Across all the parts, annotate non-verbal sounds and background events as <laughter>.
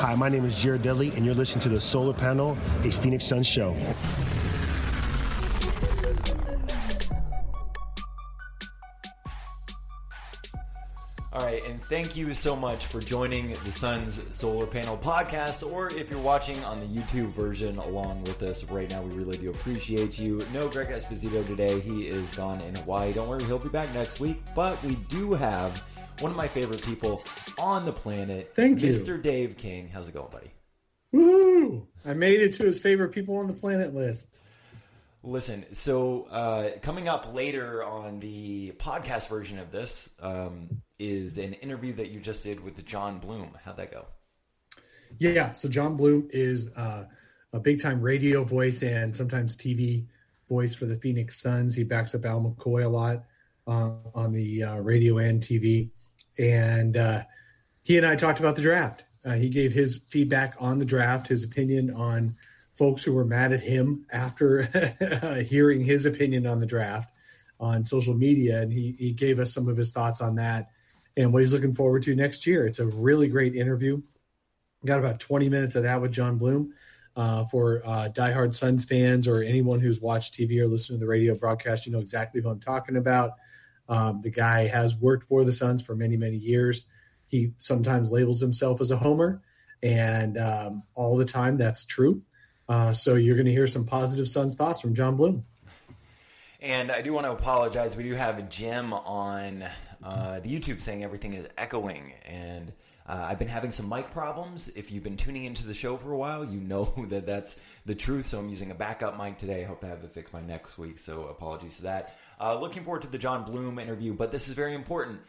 Hi, my name is Jared Dudley, and you're listening to the Solar Panel, a Phoenix Sun show. All right, and thank you so much for joining the Suns Solar Panel podcast. Or if you're watching on the YouTube version along with us right now, we really do appreciate you. No Greg Esposito today. He is gone in Hawaii. Don't worry, he'll be back next week. But we do have one of my favorite people on the planet. Thank you. Mr. Dave King. How's it going, buddy? Woo! I made it to his favorite people on the planet list. Listen, so uh, coming up later on the podcast version of this um, is an interview that you just did with Jon Bloom. How'd that go? Yeah, so Jon Bloom is uh, a big time radio voice and sometimes TV voice for the Phoenix Suns. He backs up Al McCoy a lot uh, on the uh, radio and TV. And uh, he and I talked about the draft. Uh, he gave his feedback on the draft, his opinion on folks who were mad at him after <laughs> hearing his opinion on the draft on social media. And he, he gave us some of his thoughts on that and what he's looking forward to next year. It's a really great interview. Got about 20 minutes of that with Jon Bloom. Uh, for uh, diehard Suns fans or anyone who's watched TV or listened to the radio broadcast, you know exactly who I'm talking about. Um, the guy has worked for the Suns for many, many years. He sometimes labels himself as a homer, and um, all the time that's true. Uh, so you're going to hear some positive Suns thoughts from Jon Bloom. And I do want to apologize. We do have Jim on uh, the YouTube saying everything is echoing, and uh, I've been having some mic problems. If you've been tuning into the show for a while, you know <laughs> that that's the truth. So I'm using a backup mic today. I hope to have it fixed by next week. So apologies to that. Uh, looking forward to the Jon Bloom interview, but this is very important.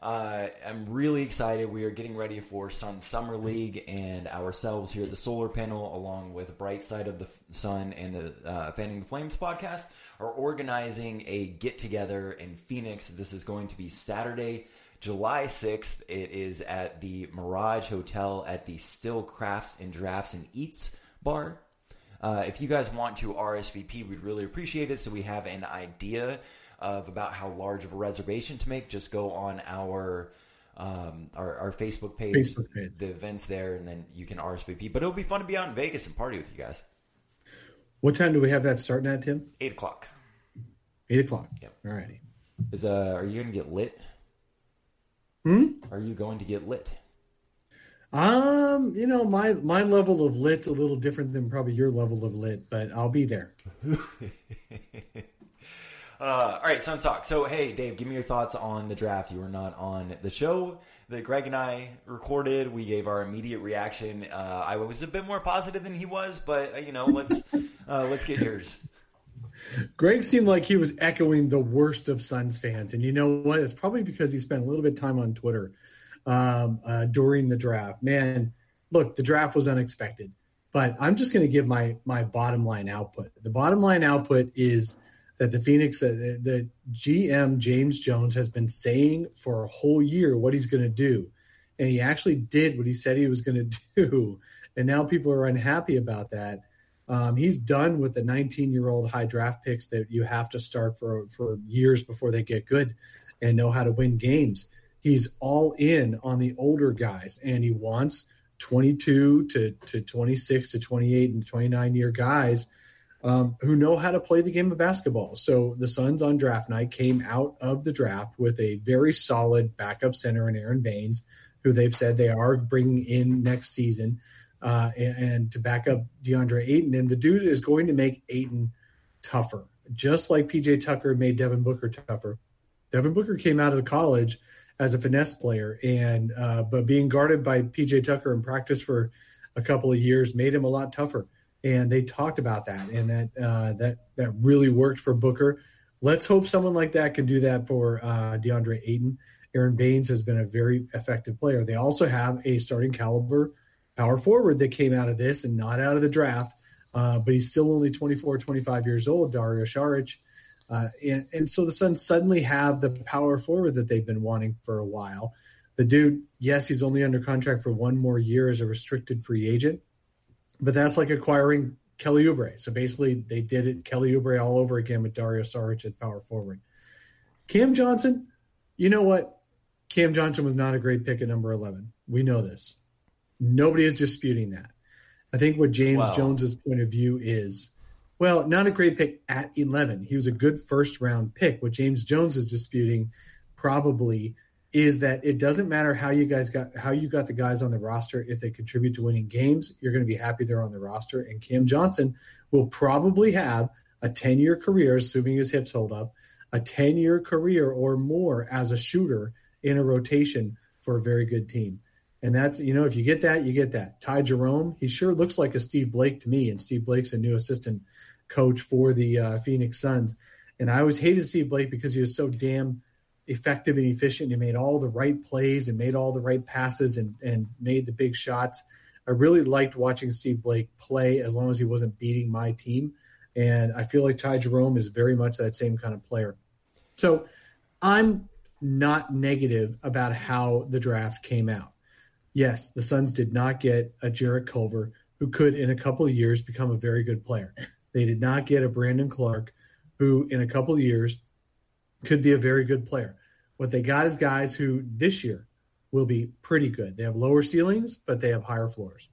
Uh, I'm really excited. We are getting ready for Sun Summer League and ourselves here at the Solar Panel, along with Bright Side of the Sun and the uh, Fanning the Flames podcast, are organizing a get together in Phoenix. This is going to be Saturday, July 6th. It is at the Mirage Hotel at the Still Crafts and Drafts and Eats bar. Uh, if you guys want to RSVP, we'd really appreciate it so we have an idea of about how large of a reservation to make, just go on our um, our, our Facebook page, Facebook page, the events there, and then you can RSVP. But it'll be fun to be out in Vegas and party with you guys. What time do we have that starting at, Tim? Eight o'clock. Eight o'clock. Yep. All righty. Is uh, are you going to get lit? Hmm. Are you going to get lit? Um, you know, my my level of lit's a little different than probably your level of lit, but I'll be there. <laughs> Uh, all right, Sun Talk. So, hey, Dave, give me your thoughts on the draft. You were not on the show that Greg and I recorded. We gave our immediate reaction. Uh, I was a bit more positive than he was, but uh, you know, let's <laughs> uh, let's get yours. Greg seemed like he was echoing the worst of Suns fans, and you know what? It's probably because he spent a little bit of time on Twitter um, uh, during the draft. Man, look, the draft was unexpected, but I'm just going to give my my bottom line output. The bottom line output is that the Phoenix, uh, the, the GM James Jones has been saying for a whole year what he's going to do, and he actually did what he said he was going <laughs> to do, and now people are unhappy about that. Um, he's done with the 19 year old high draft picks that you have to start for for years before they get good and know how to win games. He's all in on the older guys, and he wants 22 to, to 26 to 28 and 29 year guys um, who know how to play the game of basketball. So the Suns on draft night came out of the draft with a very solid backup center in Aron Baynes, who they've said they are bringing in next season, uh, and, and, to back up DeAndre Ayton. And the dude is going to make Ayton tougher, just like PJ Tucker made Devin Booker tougher. Devin Booker came out of the college as a finesse player, and uh, but being guarded by PJ Tucker in practice for a couple of years made him a lot tougher and they talked about that, and that uh, that that really worked for Booker. Let's hope someone like that can do that for uh, DeAndre Ayton. Aron Baynes has been a very effective player. They also have a starting caliber power forward that came out of this and not out of the draft, uh, but he's still only 24, 25 years old, Dario Saric. Uh, and, and so the Suns suddenly have the power forward that they've been wanting for a while. The dude, yes, he's only under contract for one more year as a restricted free agent, but that's like acquiring Kelly Oubre. So basically, they did it Kelly Oubre all over again with Dario Saric at power forward. Cam Johnson, you know what? Cam Johnson was not a great pick at number 11. We know this. Nobody is disputing that. I think what James wow. Jones's point of view is, well, not a great pick at 11. He was a good first round pick. What James Jones is disputing probably is that it doesn't matter how you guys got how you got the guys on the roster if they contribute to winning games you're going to be happy they're on the roster and cam johnson will probably have a 10 year career assuming his hips hold up a 10 year career or more as a shooter in a rotation for a very good team and that's you know if you get that you get that ty jerome he sure looks like a steve blake to me and steve blake's a new assistant coach for the uh, phoenix suns and i always hated steve blake because he was so damn effective and efficient. He made all the right plays and made all the right passes and, and made the big shots. I really liked watching Steve Blake play as long as he wasn't beating my team. And I feel like Ty Jerome is very much that same kind of player. So I'm not negative about how the draft came out. Yes, the Suns did not get a Jarrett Culver who could, in a couple of years, become a very good player. They did not get a Brandon Clarke, who, in a couple of years, could be a very good player. What they got is guys who this year will be pretty good. They have lower ceilings, but they have higher floors.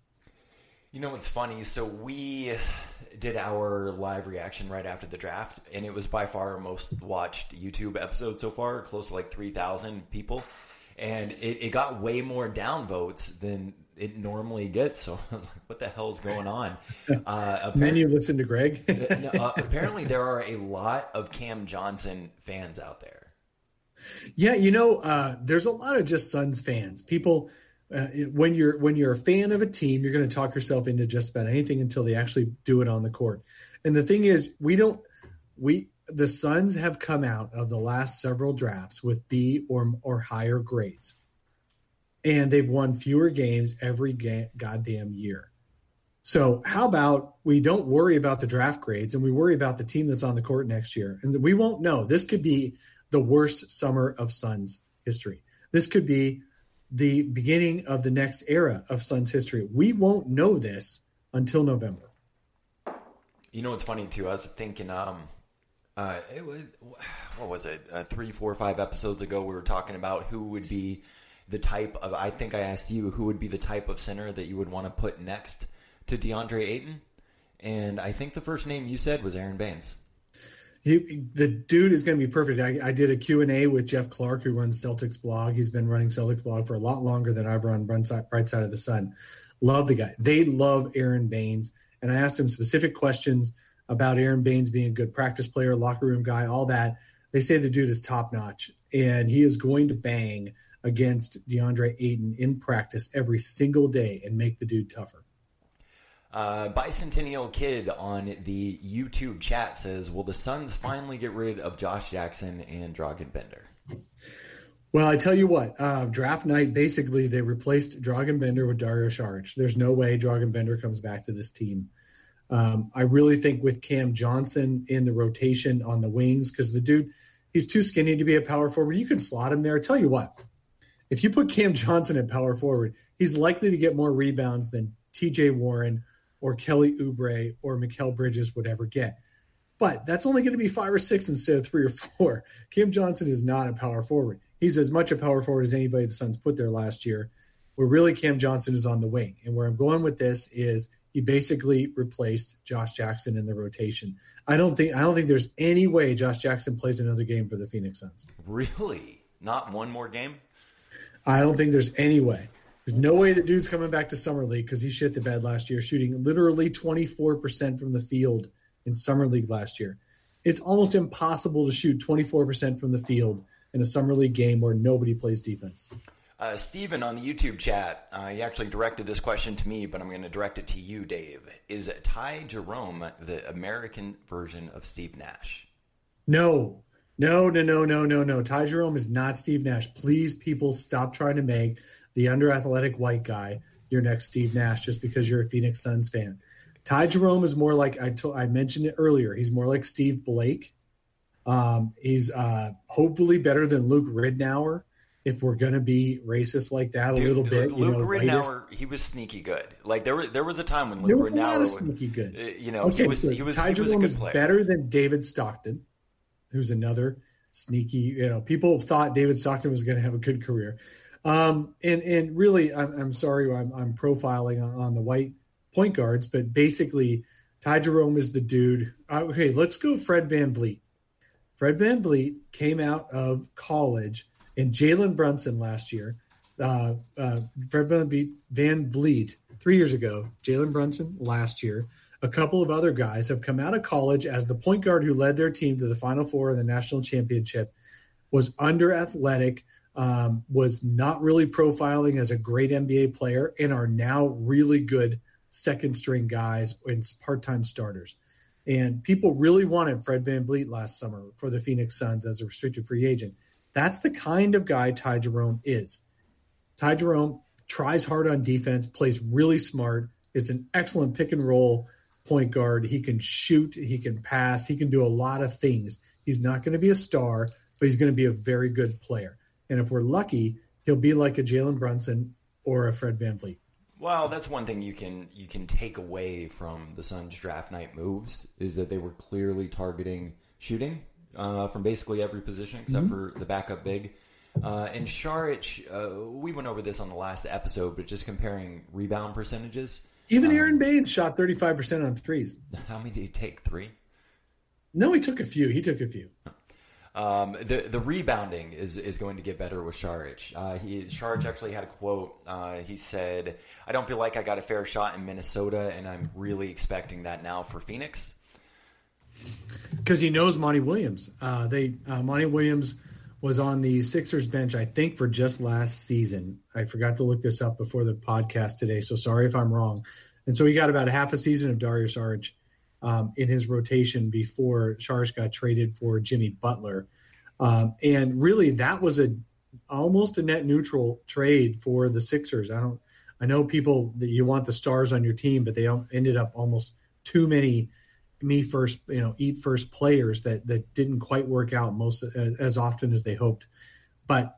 You know what's funny? So we did our live reaction right after the draft, and it was by far our most watched YouTube episode so far, close to like 3,000 people. And it, it got way more downvotes than it normally gets. So <laughs> I was like, what the hell is going on? <laughs> Uh, then you listen to Greg. <laughs> uh, apparently, there are a lot of Cam Johnson fans out there. Yeah, you know, uh, there's a lot of just Suns fans. People, uh, when you're when you're a fan of a team, you're going to talk yourself into just about anything until they actually do it on the court. And the thing is, we don't we the Suns have come out of the last several drafts with B or or higher grades, and they've won fewer games every ga- goddamn year. So how about we don't worry about the draft grades and we worry about the team that's on the court next year, and we won't know. This could be the worst summer of Suns history. This could be the beginning of the next era of Suns history. We won't know this until November. You know what's funny too? I was thinking, um, uh, it was, what was it? Uh, three, four, five episodes ago, we were talking about who would be the type of. I think I asked you who would be the type of center that you would want to put next to DeAndre Ayton, and I think the first name you said was Aron Baynes. He, the dude is going to be perfect. I, I did a Q&A with Jeff Clark, who runs Celtics blog. He's been running Celtics blog for a lot longer than I've run Bright Side of the Sun. Love the guy. They love Aron Baynes. And I asked him specific questions about Aron Baynes being a good practice player, locker room guy, all that. They say the dude is top notch, and he is going to bang against DeAndre Ayton in practice every single day and make the dude tougher. Uh, Bicentennial Kid on the YouTube chat says, "Will the Suns finally get rid of Josh Jackson and Dragan Bender?" Well, I tell you what, uh, draft night basically they replaced Dragan Bender with Dario Saric. There's no way Dragan Bender comes back to this team. Um, I really think with Cam Johnson in the rotation on the wings, because the dude he's too skinny to be a power forward. You can slot him there. I tell you what, if you put Cam Johnson at power forward, he's likely to get more rebounds than T.J. Warren or Kelly Oubre or Mikal Bridges would ever get. But that's only going to be five or six instead of three or four. <laughs> Cam Johnson is not a power forward. He's as much a power forward as anybody the Suns put there last year. Where really Cam Johnson is on the wing. And where I'm going with this is he basically replaced Josh Jackson in the rotation. I don't think I don't think there's any way Josh Jackson plays another game for the Phoenix Suns. Really? Not one more game? I don't think there's any way. There's no way the dude's coming back to summer league because he shit the bed last year, shooting literally 24% from the field in summer league last year. It's almost impossible to shoot 24% from the field in a summer league game where nobody plays defense. Uh, Steven on the YouTube chat, uh, he actually directed this question to me, but I'm going to direct it to you, Dave. Is Ty Jerome the American version of Steve Nash? No, no, no, no, no, no, no. Ty Jerome is not Steve Nash. Please, people, stop trying to make the under athletic white guy, your next Steve Nash, just because you're a Phoenix Suns fan. Ty Jerome is more like I told, I mentioned it earlier. He's more like Steve Blake. Um, he's uh, hopefully better than Luke Ridnour. If we're gonna be racist like that a little bit, Luke you know, Ridnour, he was sneaky good. Like there was there was a time when Luke Ridnour was sneaky good. Uh, you know, okay, he was so he was, Ty he was a good player. better than David Stockton, who's another sneaky. You know, people thought David Stockton was going to have a good career. Um, and and really, I'm, I'm sorry, I'm, I'm profiling on, on, the white point guards, but basically, Ty Jerome is the dude. Uh, okay, let's go Fred Van VanVleet. Fred Van VanVleet came out of college and Jalen Brunson last year. Uh, uh, Fred VanVleet three years ago, Jalen Brunson last year. A couple of other guys have come out of college as the point guard who led their team to the Final Four of the national championship, was under athletic, um, was not really profiling as a great NBA player, and are now really good second string guys and part time starters. And people really wanted Fred VanVleet last summer for the Phoenix Suns as a restricted free agent. That's the kind of guy Ty Jerome is. Ty Jerome tries hard on defense, plays really smart, is an excellent pick and roll point guard. He can shoot, he can pass, he can do a lot of things. He's not going to be a star, but he's going to be a very good player. And if we're lucky, he'll be like a Jalen Brunson or a Fred VanVleet. Well, that's one thing you can you can take away from the Suns draft night moves is that they were clearly targeting shooting uh, from basically every position except mm-hmm. for the backup big. Uh, and Saric, uh, we went over this on the last episode, but just comparing rebound percentages. Even um, Aron Baynes shot 35% on threes. <laughs> How many did he take? Three? No, he took a few. He took a few. Um, the the rebounding is, is going to get better with Saric. Uh, he actually had a quote. Uh, he said, "I don't feel like I got a fair shot in Minnesota, and I'm really expecting that now for Phoenix." Because he knows Monty Williams. Uh, they uh, Monty Williams was on the Sixers bench, I think, for just last season. I forgot to look this up before the podcast today, so sorry if I'm wrong. And so he got about a half a season of Dario Saric um, in his rotation before Saric got traded for Jimmy Butler. Um, and really, that was a almost a net neutral trade for the Sixers. I don't. I know people that you want the stars on your team, but they ended up almost too many me first, you know, eat first players that that didn't quite work out most as, as often as they hoped. But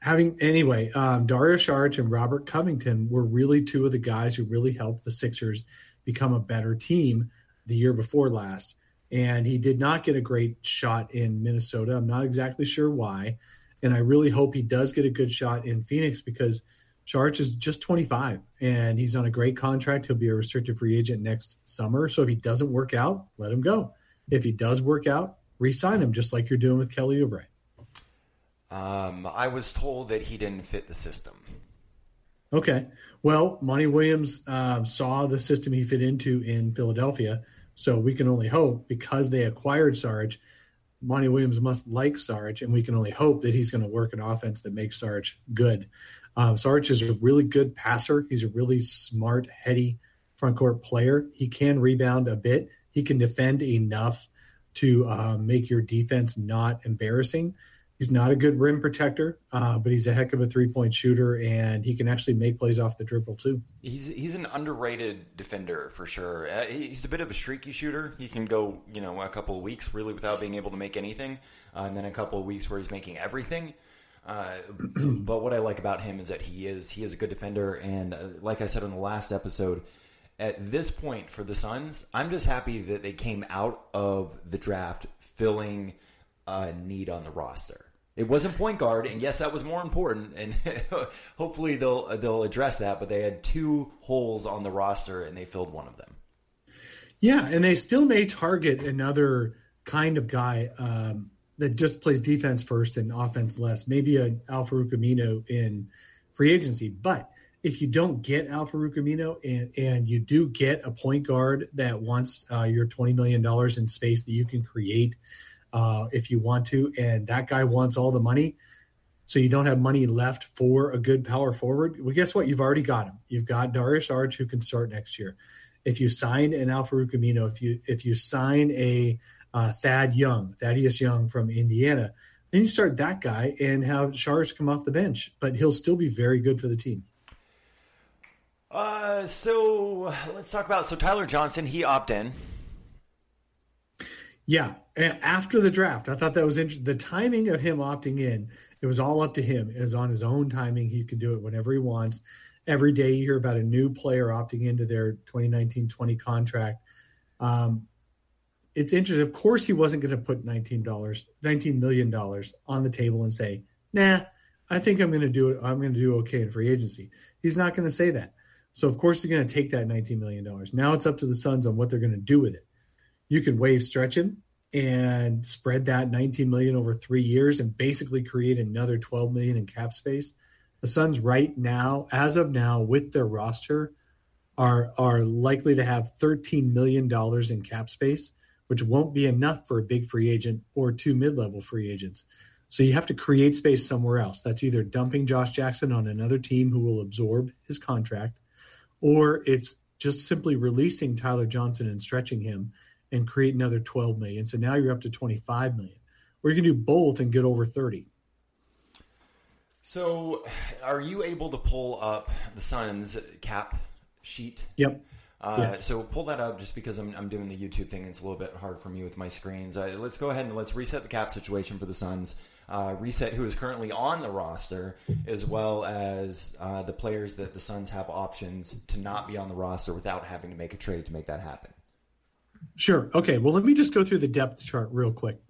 having anyway, um, Dario Saric and Robert Covington were really two of the guys who really helped the Sixers become a better team the year before last. And he did not get a great shot in Minnesota. I'm not exactly sure why. And I really hope he does get a good shot in Phoenix because Saric is just 25 and he's on a great contract. He'll be a restricted free agent next summer. So if he doesn't work out, let him go. If he does work out, re-sign him, just like you're doing with Kelly Oubre. Um, I was told that he didn't fit the system. Okay. Well, Monty Williams um, saw the system he fit into in Philadelphia so we can only hope because they acquired Sarge, Monty Williams must like Sarge, and we can only hope that he's going to work an offense that makes Sarge good. Um, Saric is a really good passer. He's a really smart, heady front court player. He can rebound a bit. He can defend enough to uh, make your defense not embarrassing. He's not a good rim protector, uh, but he's a heck of a three point shooter, and he can actually make plays off the dribble too. He's he's an underrated defender for sure. Uh, he's a bit of a streaky shooter. He can go you know a couple of weeks really without being able to make anything, uh, and then a couple of weeks where he's making everything. Uh, <clears throat> but what I like about him is that he is he is a good defender, and uh, like I said on the last episode, at this point for the Suns, I'm just happy that they came out of the draft filling a need on the roster. It wasn't point guard, and yes, that was more important, and <laughs> hopefully they'll they'll address that. But they had two holes on the roster, and they filled one of them. Yeah, and they still may target another kind of guy um, that just plays defense first and offense less. Maybe an Al-Farouq Aminu in free agency, but if you don't get Al-Farouq Aminu and and you do get a point guard that wants uh, your twenty million dollars in space that you can create uh, if you want to, and that guy wants all the money. So you don't have money left for a good power forward. Well, guess what? You've already got him. You've got Dario Saric who can start next year. If you sign an Al-Farouq Aminu, if you if you sign a uh, Thad Young, Thaddeus Young from Indiana, then you start that guy and have Saric come off the bench, but he'll still be very good for the team. Uh, so let's talk about so Tyler Johnson. He opted in. Yeah, after the draft, I thought that was interesting. The timing of him opting in, it was all up to him. It was on his own timing. He could do it whenever he wants. Every day you hear about a new player opting into their 2019-20 contract. Um, it's interesting. Of course, he wasn't going to put $19, $19 million on the table and say, nah, I think I'm going to do it. I'm going to do okay in free agency. He's not going to say that. So of course he's going to take that 19 million dollars. Now it's up to the Suns on what they're going to do with it. You can wave stretch him and spread that 19 million over three years and basically create another 12 million in cap space. The Suns right now, as of now, with their roster, are are likely to have 13 million dollars in cap space, which won't be enough for a big free agent or two mid-level free agents. So you have to create space somewhere else. That's either dumping Josh Jackson on another team who will absorb his contract, or it's just simply releasing Tyler Johnson and stretching him and create another 12 million. So now you're up to 25 million. Or you can do both and get over 30. So, are you able to pull up the Suns cap sheet? Yep. Uh, yes. So pull that up just because I'm, I'm doing the YouTube thing. It's a little bit hard for me with my screens. Uh, let's go ahead and let's reset the cap situation for the Suns. Uh, reset who is currently on the roster, as well as uh, the players that the Suns have options to not be on the roster without having to make a trade to make that happen. Sure. Okay. Well, let me just go through the depth chart real quick.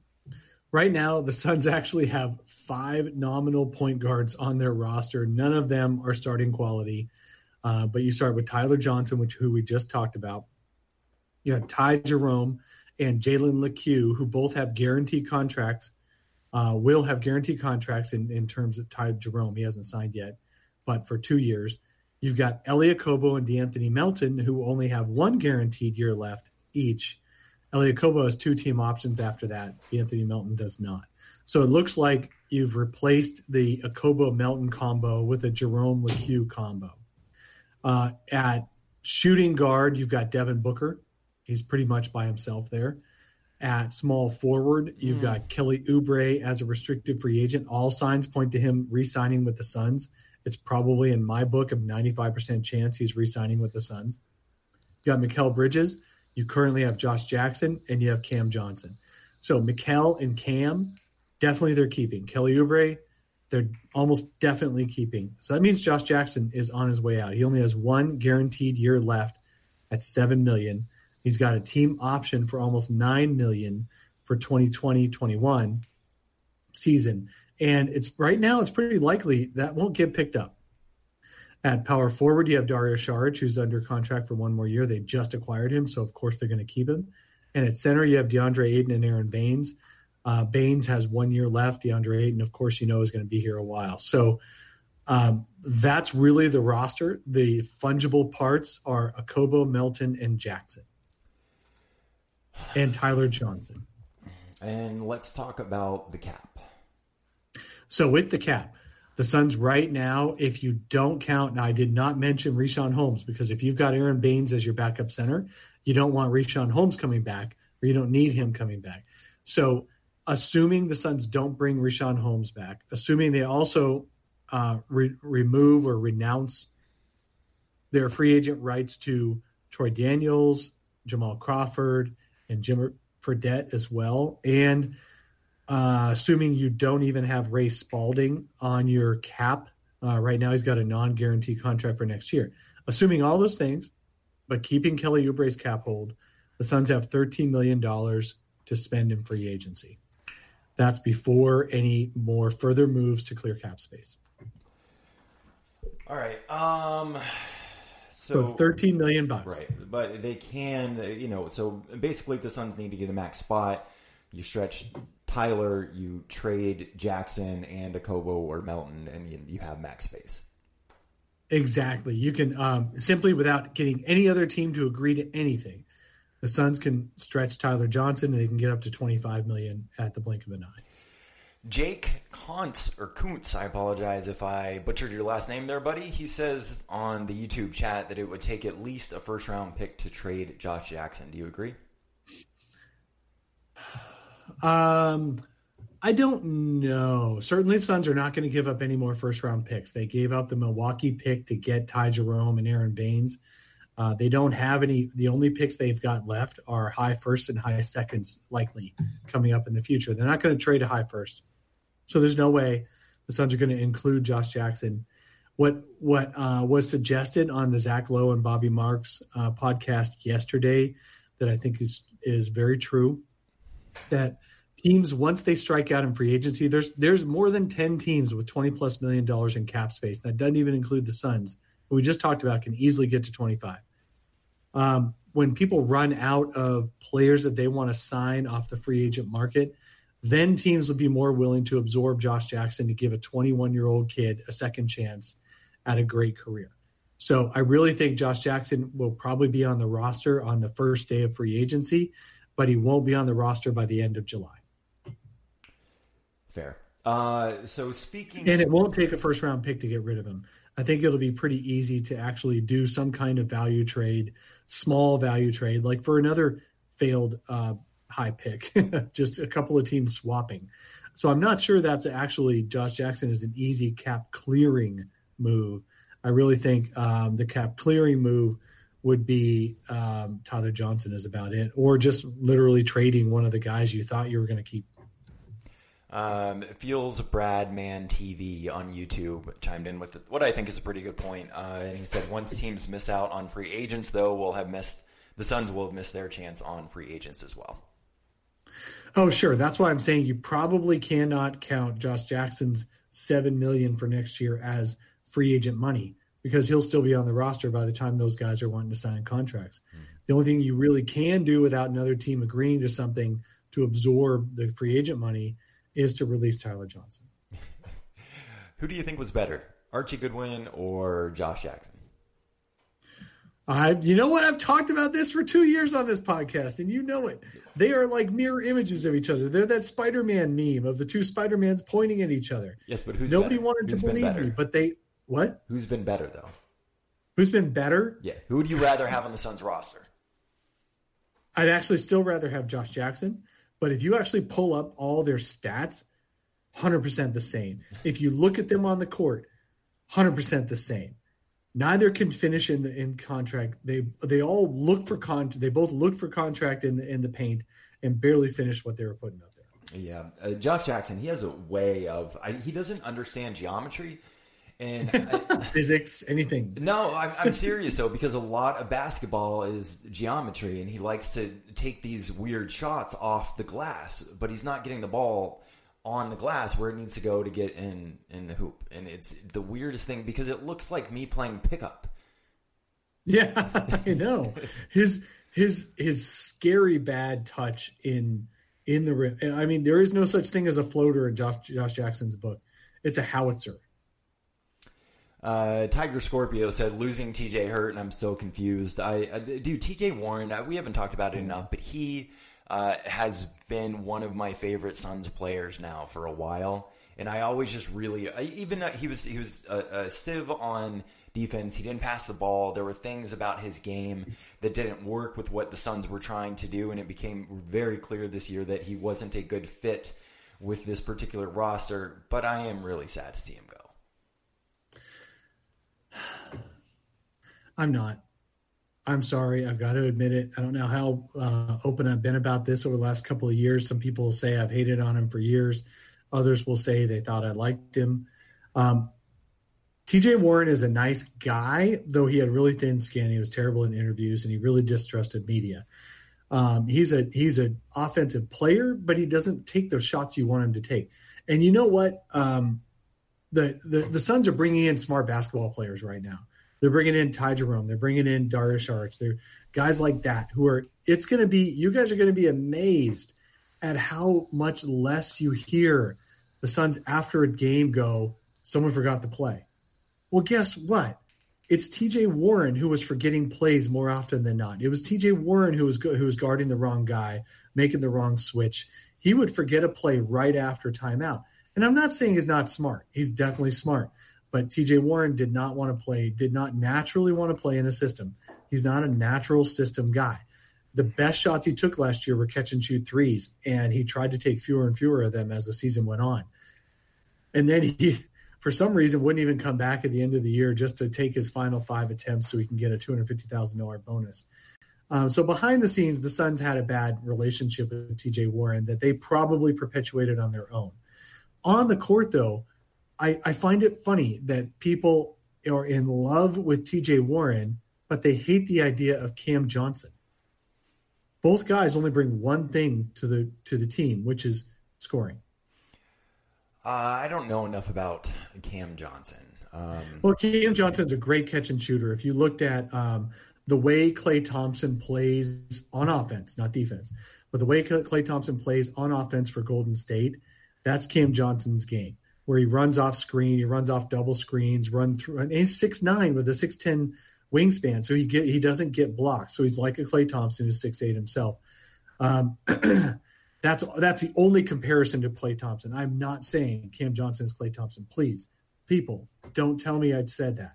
Right now, the Suns <laughs> actually have five nominal point guards on their roster. None of them are starting quality. Uh, but you start with Tyler Johnson, which who we just talked about. You have Ty Jerome and Jalen Lecque, who both have guaranteed contracts. Uh, will have guaranteed contracts in, in terms of Ty Jerome. He hasn't signed yet, but for two years. You've got Elie Okobo and De'Anthony Melton, who only have one guaranteed year left each. Elie Okobo has two team options after that. Anthony Melton does not. So it looks like you've replaced the Okobo Melton combo with a Jerome Lecque combo. Uh, at shooting guard, you've got Devin Booker. He's pretty much by himself there. At small forward, you've mm. got Kelly Oubre as a restricted free agent. All signs point to him re-signing with the Suns. It's probably in my book a 95% chance he's re-signing with the Suns. You got Mikal Bridges you currently have Josh Jackson and you have Cam Johnson. So Mikal and Cam, definitely they're keeping. Kelly Oubre, they're almost definitely keeping. So that means Josh Jackson is on his way out. He only has one guaranteed year left at seven million. He's got a team option for almost nine million for 2020-21 season. And it's right now it's pretty likely that won't get picked up. At power forward, you have Dario Saric, who's under contract for one more year. They just acquired him, so of course they're going to keep him. And at center, you have DeAndre Ayton and Aron Baynes. Uh, Baynes has one year left. DeAndre Ayton, of course, you know, is going to be here a while. So um, that's really the roster. The fungible parts are Okobo, Melton, and Jackson, and Tyler Johnson. And let's talk about the cap. So with the cap, the Suns right now, if you don't count, now I did not mention Richaun Holmes because if you've got Aron Baynes as your backup center, you don't want Richaun Holmes coming back or you don't need him coming back. So, assuming the Suns don't bring Richaun Holmes back, assuming they also uh, re- remove or renounce their free agent rights to Troy Daniels, Jamal Crawford, and Jim Fredette as well, and uh, assuming you don't even have Ray Spalding on your cap. Uh, right now, he's got a non guaranteed contract for next year. Assuming all those things, but keeping Kelly Oubre's cap hold, the Suns have $13 million to spend in free agency. That's before any more further moves to clear cap space. All right. Um, so, so, it's 13 million bucks. Right. But they can, you know, so basically the Suns need to get a max spot. You stretch Tyler, you trade Jackson and Okobo or Melton, and you, you have max space. Exactly. You can um, simply, without getting any other team to agree to anything, the Suns can stretch Tyler Johnson, and they can get up to twenty five million at the blink of an eye. Jake Kuntz or Kuntz, I apologize if I butchered your last name there, buddy. He says on the YouTube chat that it would take at least a first round pick to trade Josh Jackson. Do you agree? <sighs> Um, I don't know. Certainly, the Suns are not going to give up any more first round picks. They gave up the Milwaukee pick to get Ty Jerome and Aron Baynes. Uh, they don't have any. The only picks they've got left are high first and high seconds, likely coming up in the future. They're not going to trade a high first, so there's no way the Suns are going to include Josh Jackson. What what uh, was suggested on the Zach Lowe and Bobby Marks uh, podcast yesterday that I think is is very true that teams once they strike out in free agency, there's there's more than ten teams with twenty plus million dollars in cap space. That doesn't even include the Suns, who we just talked about, can easily get to twenty five. Um, when people run out of players that they want to sign off the free agent market, then teams would be more willing to absorb Josh Jackson to give a 21 year old kid a second chance at a great career. So I really think Josh Jackson will probably be on the roster on the first day of free agency, but he won't be on the roster by the end of July. Fair. Uh, so speaking, and it won't take a first round pick to get rid of him. I think it'll be pretty easy to actually do some kind of value trade, small value trade, like for another failed uh, high pick, <laughs> just a couple of teams swapping. So I'm not sure that's actually Josh Jackson is an easy cap clearing move. I really think um, the cap clearing move would be um, Tyler Johnson is about it, or just literally trading one of the guys you thought you were going to keep. Um, feels Brad Man TV on YouTube chimed in with what I think is a pretty good point. Uh, and he said, once teams miss out on free agents, though, will have missed the Suns will have missed their chance on free agents as well. Oh, sure. That's why I'm saying you probably cannot count Josh Jackson's seven million for next year as free agent money because he'll still be on the roster by the time those guys are wanting to sign contracts. Mm-hmm. The only thing you really can do without another team agreeing to something to absorb the free agent money is to release Tyler Johnson. <laughs> Who do you think was better, Archie Goodwin or Josh Jackson? I, you know what? I've talked about this for two years on this podcast, and you know it. They are like mirror images of each other. They're that Spider-Man meme of the two Spider-Mans pointing at each other. Yes, but who's nobody better? wanted who's to believe me, but they what? Who's been better though? Who's been better? Yeah, who would you rather have on the Suns roster? I'd actually still rather have Josh Jackson, but if you actually pull up all their stats, hundred percent the same. If you look at them on the court, hundred percent the same neither can finish in the in contract. They they all look for con. They both look for contract in the in the paint and barely finish what they were putting up there. Yeah, uh, Josh Jackson. He has a way of. I, he doesn't understand geometry and <laughs> I, physics, anything. No, I'm, I'm serious though because a lot of basketball is geometry, and he likes to take these weird shots off the glass, but he's not getting the ball on the glass where it needs to go to get in in the hoop. And it's the weirdest thing because it looks like me playing pickup. Yeah, <laughs> I know. his his his scary bad touch in in the rim. I mean, there is no such thing as a floater in Josh, Josh Jackson's book. It's a howitzer. Uh, Tiger Scorpio said losing TJ hurt, and I'm so confused. I, I dude, TJ Warren. I, we haven't talked about it enough, but he uh, has been one of my favorite Suns players now for a while, and I always just really, even though he was he was a, a sieve on defense, he didn't pass the ball. There were things about his game that didn't work with what the Suns were trying to do, and it became very clear this year that he wasn't a good fit with this particular roster. But I am really sad to see him go. I'm not. I'm sorry. I've got to admit it. I don't know how uh, open I've been about this over the last couple of years. Some people say I've hated on him for years. Others will say they thought I liked him. Um, TJ Warren is a nice guy, though he had really thin skin. He was terrible in interviews, and he really distrusted media. Um, he's a he's an offensive player, but he doesn't take the shots you want him to take. And you know what? Um, the, the the Suns are bringing in smart basketball players right now. They're bringing in Ty Jerome. They're bringing in Dario Saric. They're guys like that who are. It's going to be. You guys are going to be amazed at how much less you hear the Suns after a game go. Someone forgot to play. Well, guess what? It's T.J. Warren who was forgetting plays more often than not. It was T.J. Warren who was who was guarding the wrong guy, making the wrong switch. He would forget a play right after timeout. And I'm not saying he's not smart. He's definitely smart. But TJ Warren did not want to play, did not naturally want to play in a system. He's not a natural system guy. The best shots he took last year were catch and shoot threes, and he tried to take fewer and fewer of them as the season went on. And then he, for some reason, wouldn't even come back at the end of the year just to take his final five attempts so he can get a $250,000 bonus. Um, so behind the scenes, the Suns had a bad relationship with TJ Warren that they probably perpetuated on their own. On the court, though, I, I find it funny that people are in love with TJ Warren, but they hate the idea of Cam Johnson. both guys only bring one thing to the to the team, which is scoring. Uh, I don't know enough about Cam Johnson. Um, well, Cam Johnson's a great catch and shooter. If you looked at um, the way Klay Thompson plays on offense, not defense, but the way Klay Thompson plays on offense for Golden State, that's Cam Johnson's game, where he runs off screen, he runs off double screens, run through, and he's six nine with a six ten wingspan, so he get he doesn't get blocked. So he's like a Klay Thompson who's six eight himself. Um, <clears throat> that's that's the only comparison to Klay Thompson. I'm not saying Cam Johnson is Klay Thompson. Please, people, don't tell me I'd said that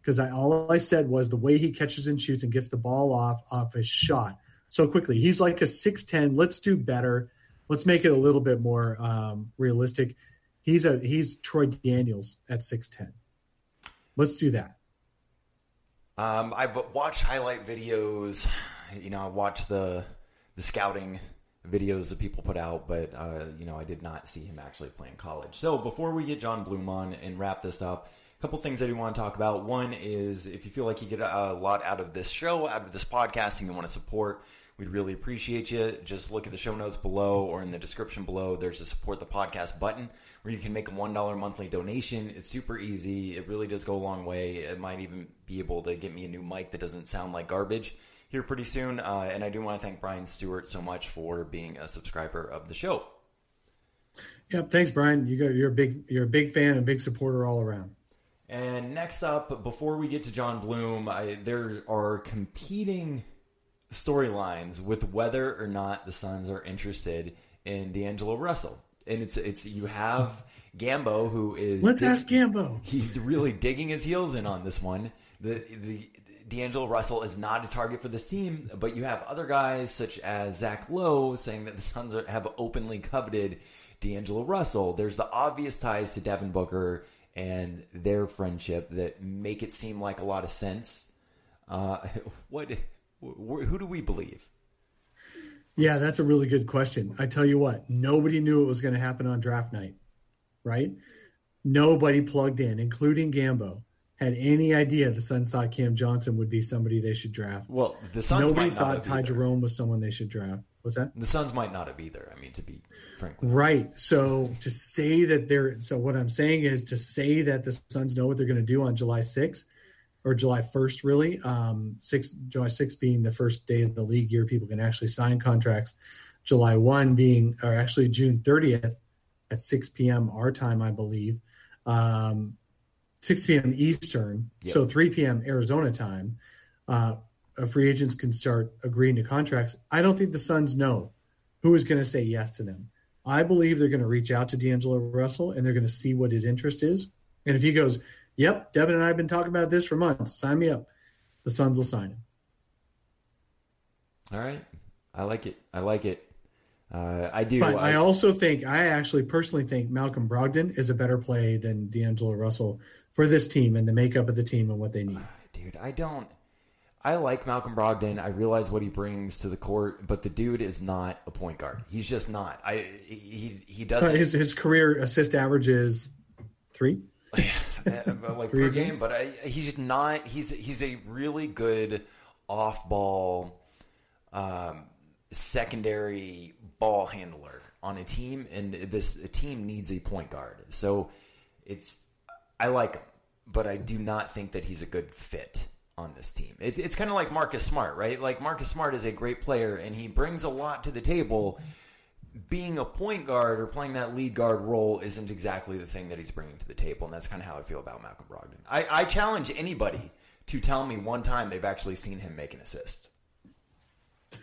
because I all I said was the way he catches and shoots and gets the ball off off his shot so quickly. He's like a six ten. Let's do better. Let's make it a little bit more um, realistic. He's a he's Troy Daniels at six ten. Let's do that. Um, I've watched highlight videos. You know, I watched the the scouting videos that people put out, but uh, you know, I did not see him actually play in college. So before we get Jon Bloom on and wrap this up, a couple things I do want to talk about. One is if you feel like you get a lot out of this show, out of this podcast, and you want to support. We'd really appreciate you. Just look at the show notes below or in the description below. There's a support the podcast button where you can make a $1 monthly donation. It's super easy. It really does go a long way. It might even be able to get me a new mic that doesn't sound like garbage here pretty soon. Uh, and I do want to thank Brian Stewart so much for being a subscriber of the show. Yep, thanks, Brian. You got you're a big you're a big fan and big supporter all around. And next up, before we get to Jon Bloom, I, there are competing storylines with whether or not the Suns are interested in D'Angelo Russell. And it's it's you have Gambo who is let's dig- ask Gambo. He's really digging his heels in on this one. The the D'Angelo Russell is not a target for this team, but you have other guys such as Zach Lowe saying that the Suns are, have openly coveted D'Angelo Russell. There's the obvious ties to Devin Booker and their friendship that make it seem like a lot of sense. Uh, <laughs> what who do we believe? Yeah, that's a really good question. I tell you what, nobody knew it was going to happen on draft night, right? Nobody plugged in, including Gambo, had any idea the Suns thought Cam Johnson would be somebody they should draft. Well, the Suns nobody thought Ty either. Jerome was someone they should draft. Was that the Suns might not have either? I mean, to be frankly, right. So to say that they're so what I'm saying is to say that the Suns know what they're going to do on July 6th or July 1st, really. Um, six, July 6th being the first day of the league year, people can actually sign contracts. July 1 being, or actually June 30th at 6 p.m. our time, I believe, um, 6 p.m. Eastern, yep. so 3 p.m. Arizona time. Uh, free agents can start agreeing to contracts. I don't think the Suns know who is going to say yes to them. I believe they're going to reach out to D'Angelo Russell and they're going to see what his interest is. And if he goes, Yep, Devin and I have been talking about this for months. Sign me up. The Suns will sign him. All right. I like it. I like it. Uh, I do. But I, I, also think, I actually personally think Malcolm Brogdon is a better play than D'Angelo Russell for this team and the makeup of the team and what they need. Dude, I don't. I like Malcolm Brogdon. I realize what he brings to the court, but the dude is not a point guard. He's just not. I he he doesn't. His his career assist average is three. <laughs> like per game, but I, he's just not. He's he's a really good off ball, um, secondary ball handler on a team, and this team needs a point guard. So it's I like him, but I do not think that he's a good fit on this team. It, it's kind of like Marcus Smart, right? Like Marcus Smart is a great player, and he brings a lot to the table being a point guard or playing that lead guard role isn't exactly the thing that he's bringing to the table, and that's kind of how I feel about Malcolm Brogdon. I, I challenge anybody to tell me one time they've actually seen him make an assist. <laughs>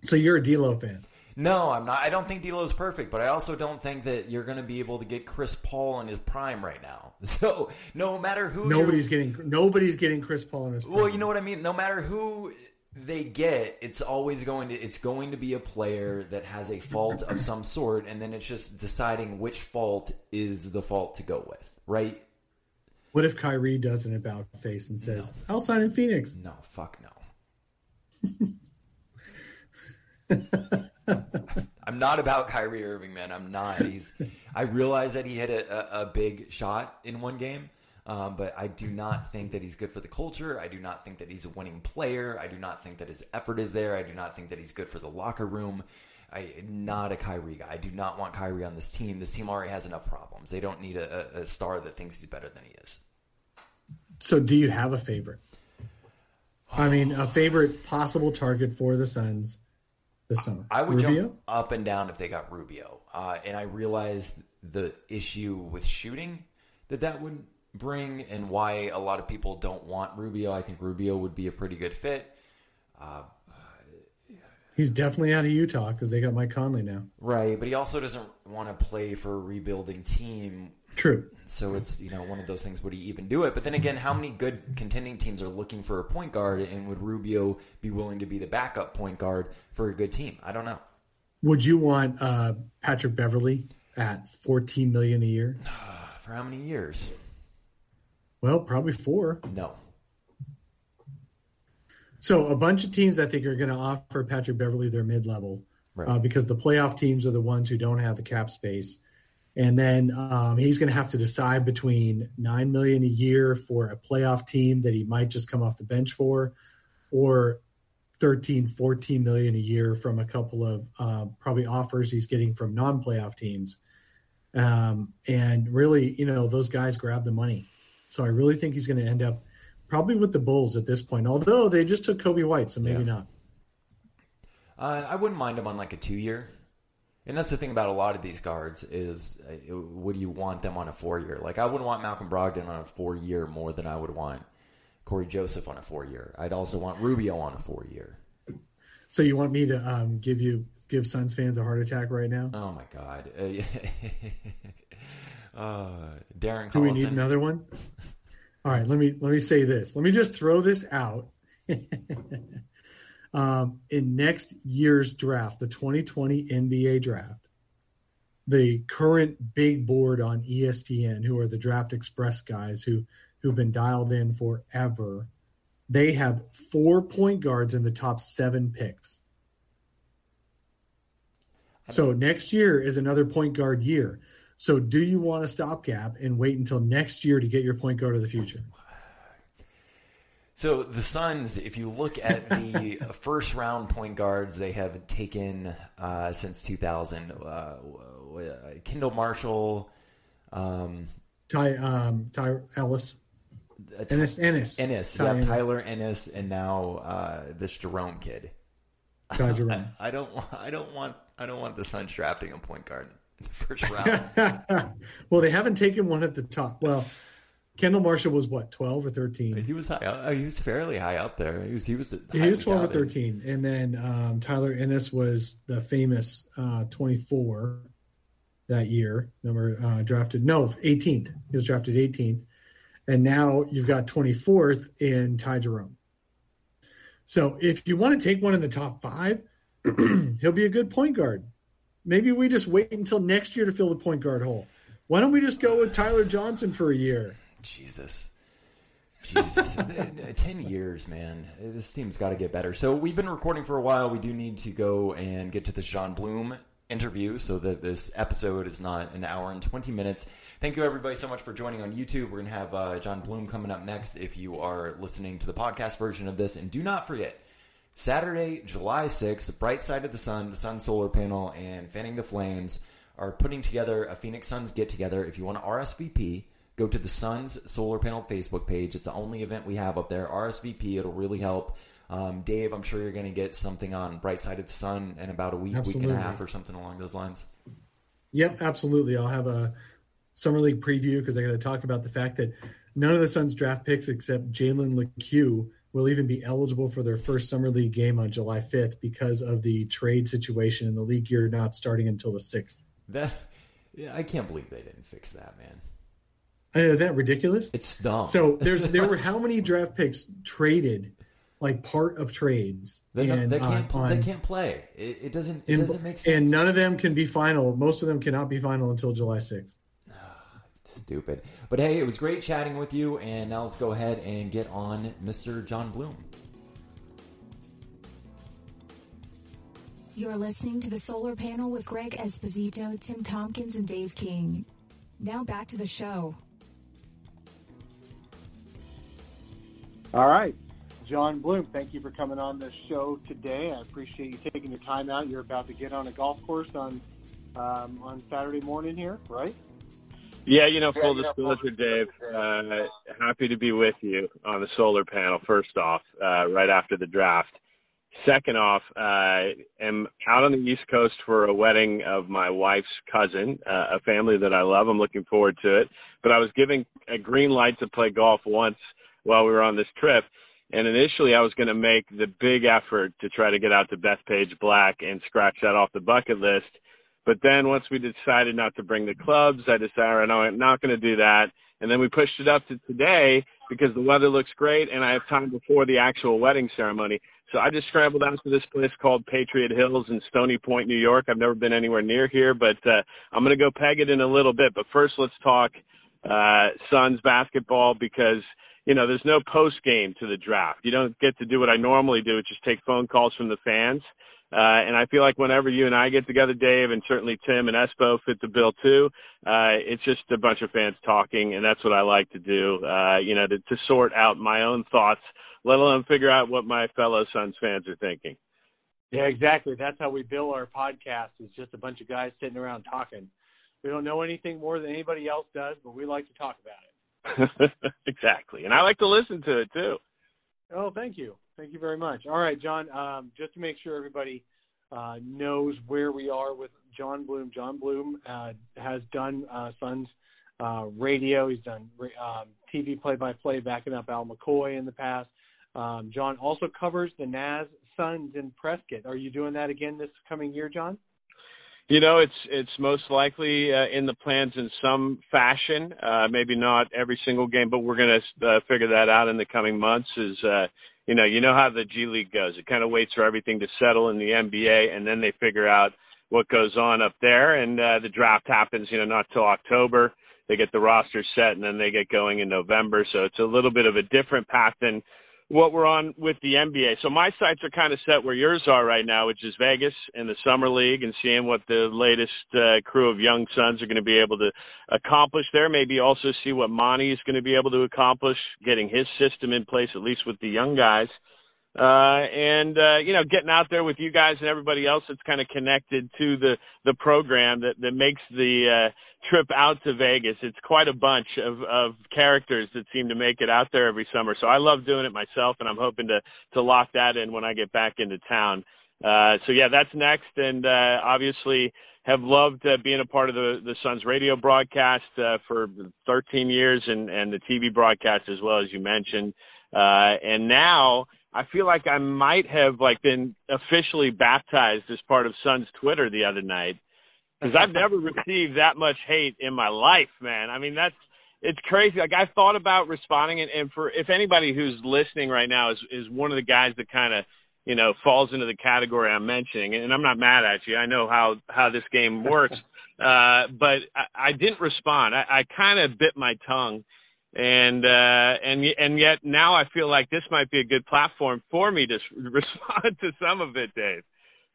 so you're a D'Lo fan? No, I'm not. I don't think D'Lo's perfect, but I also don't think that you're going to be able to get Chris Paul in his prime right now. <laughs> So no matter who, nobody's getting nobody's getting Chris Paul in his. Prime. Well, you know what I mean. No matter who they get it's always going to it's going to be a player that has a fault of some sort and then it's just deciding which fault is the fault to go with right? What if Kyrie does an about face and says no. I'll sign in Phoenix. No fuck no. <laughs> I'm not about Kyrie Irving man. I'm not. He's I realize that he hit a, a, a big shot in one game Um, but I do not think that he's good for the culture. I do not think that he's a winning player. I do not think that his effort is there. I do not think that he's good for the locker room. I not a Kyrie guy. I do not want Kyrie on this team. This team already has enough problems. They don't need a, a star that thinks he's better than he is. So, do you have a favorite? I mean, a favorite possible target for the Suns this summer. I would Rubio? jump up and down if they got Rubio, uh, and I realized the issue with shooting that that would bring, and why a lot of people don't want Rubio. I think Rubio would be a pretty good fit. He's definitely out of Utah because they got Mike Conley now. Right, but he also doesn't want to play for a rebuilding team. True. So it's you know one of those things. Would he even do it? But then again, how many good contending teams are looking for a point guard, and would Rubio be willing to be the backup point guard for a good team? I don't know. Would you want uh, Patrick Beverley at 14 million a year? <sighs> For how many years? Well, probably four. No. So a bunch of teams I think are going to offer Patrick Beverley their mid-level Right. uh, because the playoff teams are the ones who don't have the cap space, and then um, he's going to have to decide between nine million a year for a playoff team that he might just come off the bench for, or 13, 14 million a year from a couple of uh, probably offers he's getting from non-playoff teams. Um, and really, you know, those guys grab the money. So I really think he's going to end up probably with the Bulls at this point, although they just took Coby White, so maybe Yeah. not. Uh, I wouldn't mind him on like a two year. And that's the thing about a lot of these guards is, uh, would you want them on a four year? Like I wouldn't want Malcolm Brogdon on a four year more than I would want Cory Joseph on a four year. I'd also want Rubio on a four year. So you want me to um, give you give Suns fans a heart attack right now? Oh my god. Uh, <laughs> uh, Darren Do we need another one? <laughs> All right, let me let me say this. Let me just throw this out. <laughs> um, in next year's draft, the 2020 NBA draft, the current big board on ESPN, who are the Draft Express guys who who've been dialed in forever, they have four point guards in the top seven picks. So next year is another point guard year. So do you want a stopgap and wait until next year to get your point guard of the future? So the Suns, if you look at the <laughs> first round point guards they have taken uh, since 2000, uh, uh, Kendall Marshall, um, Ty um Ty Ellis. uh, Ennis Ennis. Ennis, Ty yeah, Ennis. Tyler Ennis, and now uh, this Jerome kid. Ty Jerome. <laughs> I don't, want, I don't want, I don't want the Suns drafting a point guard in the first round. <laughs> well, they haven't taken one at the top. Well, Kendall Marshall was what, 12 or 13? he was high, up, he was fairly high up there. He was, he was, He was 12 or touted. 13. And then um, Tyler Ennis was the famous uh, 24 that year, number uh, drafted, no, 18th. He was drafted 18th. And now you've got 24th in Ty Jerome. So if you want to take one in the top five, <clears throat> he'll be a good point guard. Maybe we just wait until next year to fill the point guard hole. Why don't we just go with Tyler Johnson for a year? Jesus. Jesus. Uh, <laughs> 10 years, man. This team's got to get better. So we've been recording for a while. We do need to go and get to this Jon Bloom interview so that this episode is not an hour and 20 minutes. Thank you, everybody, so much for joining on YouTube. We're going to have uh, Jon Bloom coming up next if you are listening to the podcast version of this. And do not forget, Saturday, July 6th, Bright Side of the Sun, the Sun Solar Panel, and Fanning the Flames are putting together a Phoenix Suns get together. If you want to RSVP, go to the Suns Solar Panel Facebook page. It's the only event we have up there. RSVP, it'll really help. Um, Dave, I'm sure you're going to get something on Bright Side of the Sun in about a week, week and a half, or something along those lines. Yep, absolutely. I'll have a summer league preview because I got to talk about the fact that none of the Suns draft picks except Jalen Lecque will even be eligible for their first summer league game on July 5th because of the trade situation in the league year not starting until the 6th. That, yeah, I can't believe they didn't fix that, man. Isn't that ridiculous? It's dumb. So there's <laughs> there were how many draft picks traded, like part of trades, they, and, they can't. uh, they can't play. It, it doesn't. It and- doesn't make sense. And none of them can be final. Most of them cannot be final until July 6th. Stupid. But hey, it was great chatting with you, and now let's go ahead and get on Mr. Jon Bloom. You're listening to the Solar Panel with Greg Esposito, Tim Tompkins, and Dave King. Now back to the show. All right. Jon Bloom, thank you for coming on the show today. I appreciate you taking your time out. You're about to get on a golf course on um, on Saturday morning here, right? Yeah, you know, full disclosure, Dave. Uh, happy to be with you on the solar panel. First off, uh, right after the draft. Second off, uh, am out on the East Coast for a wedding of my wife's cousin, uh, a family that I love. I'm looking forward to it. But I was given a green light to play golf once while we were on this trip. And initially, I was going to make the big effort to try to get out to Bethpage Black and scratch that off the bucket list. But then once we decided not to bring the clubs, I decided I'm not going to do that. And then we pushed it up to today because the weather looks great and I have time before the actual wedding ceremony. So I just scrambled out to this place called Patriot Hills in Stony Point, New York. I've never been anywhere near here, but uh, I'm going to go peg it in a little bit. But first, let's talk uh, Suns basketball because you know there's no post game to the draft. You don't get to do what I normally do, which is take phone calls from the fans. Uh, and I feel like whenever you and I get together, Dave, and certainly Tim and Espo fit the bill too, uh, it's just a bunch of fans talking, and that's what I like to do. Uh, you know, to, to sort out my own thoughts, let alone figure out what my fellow Suns fans are thinking. Yeah, exactly. That's how we build our podcast. Is just a bunch of guys sitting around talking. We don't know anything more than anybody else does, but we like to talk about it. <laughs> exactly, and I like to listen to it too. Oh, thank you. Thank you very much. All right, Jon, um, just to make sure everybody uh, knows where we are with Jon Bloom. Jon Bloom uh, has done uh, Suns uh, radio. He's done um, TV play-by-play backing up Al McCoy in the past. Um, Jon also covers the Naz Suns in Prescott. Are you doing that again this coming year, Jon? You know, it's it's most likely uh, in the plans in some fashion. Uh, maybe not every single game, but we're going to uh, figure that out in the coming months. Is uh, you know, you know how the G League goes. It kind of waits for everything to settle in the NBA, and then they figure out what goes on up there. And uh, the draft happens, you know, not till October. They get the roster set, and then they get going in November. So it's a little bit of a different path than what we're on with the NBA. So my sights are kind of set where yours are right now, which is Vegas and the summer league, and seeing what the latest uh, crew of young Suns are going to be able to accomplish there. Maybe also see what Monty is going to be able to accomplish, getting his system in place at least with the young guys. Uh, and uh, you know, getting out there with you guys and everybody else that's kind of connected to the the program that that makes the uh, trip out to Vegas. It's quite a bunch of of characters that seem to make it out there every summer. So I love doing it myself, and I'm hoping to to lock that in when I get back into town. Uh, so yeah, that's next, and uh, obviously have loved uh, being a part of the the Suns radio broadcast uh, for 13 years, and and the TV broadcast as well as you mentioned, uh, and now I feel like I might have like been officially baptized as part of Son's Twitter the other night because I've never <laughs> received that much hate in my life, man. I mean, that's it's crazy. Like I thought about responding, and, and for if anybody who's listening right now is is one of the guys that kind of you know falls into the category I'm mentioning, and I'm not mad at you. I know how how this game works, <laughs> uh, but I, I didn't respond. I, I kind of bit my tongue and uh, and and yet now I feel like this might be a good platform for me to <laughs> respond to some of it, Dave.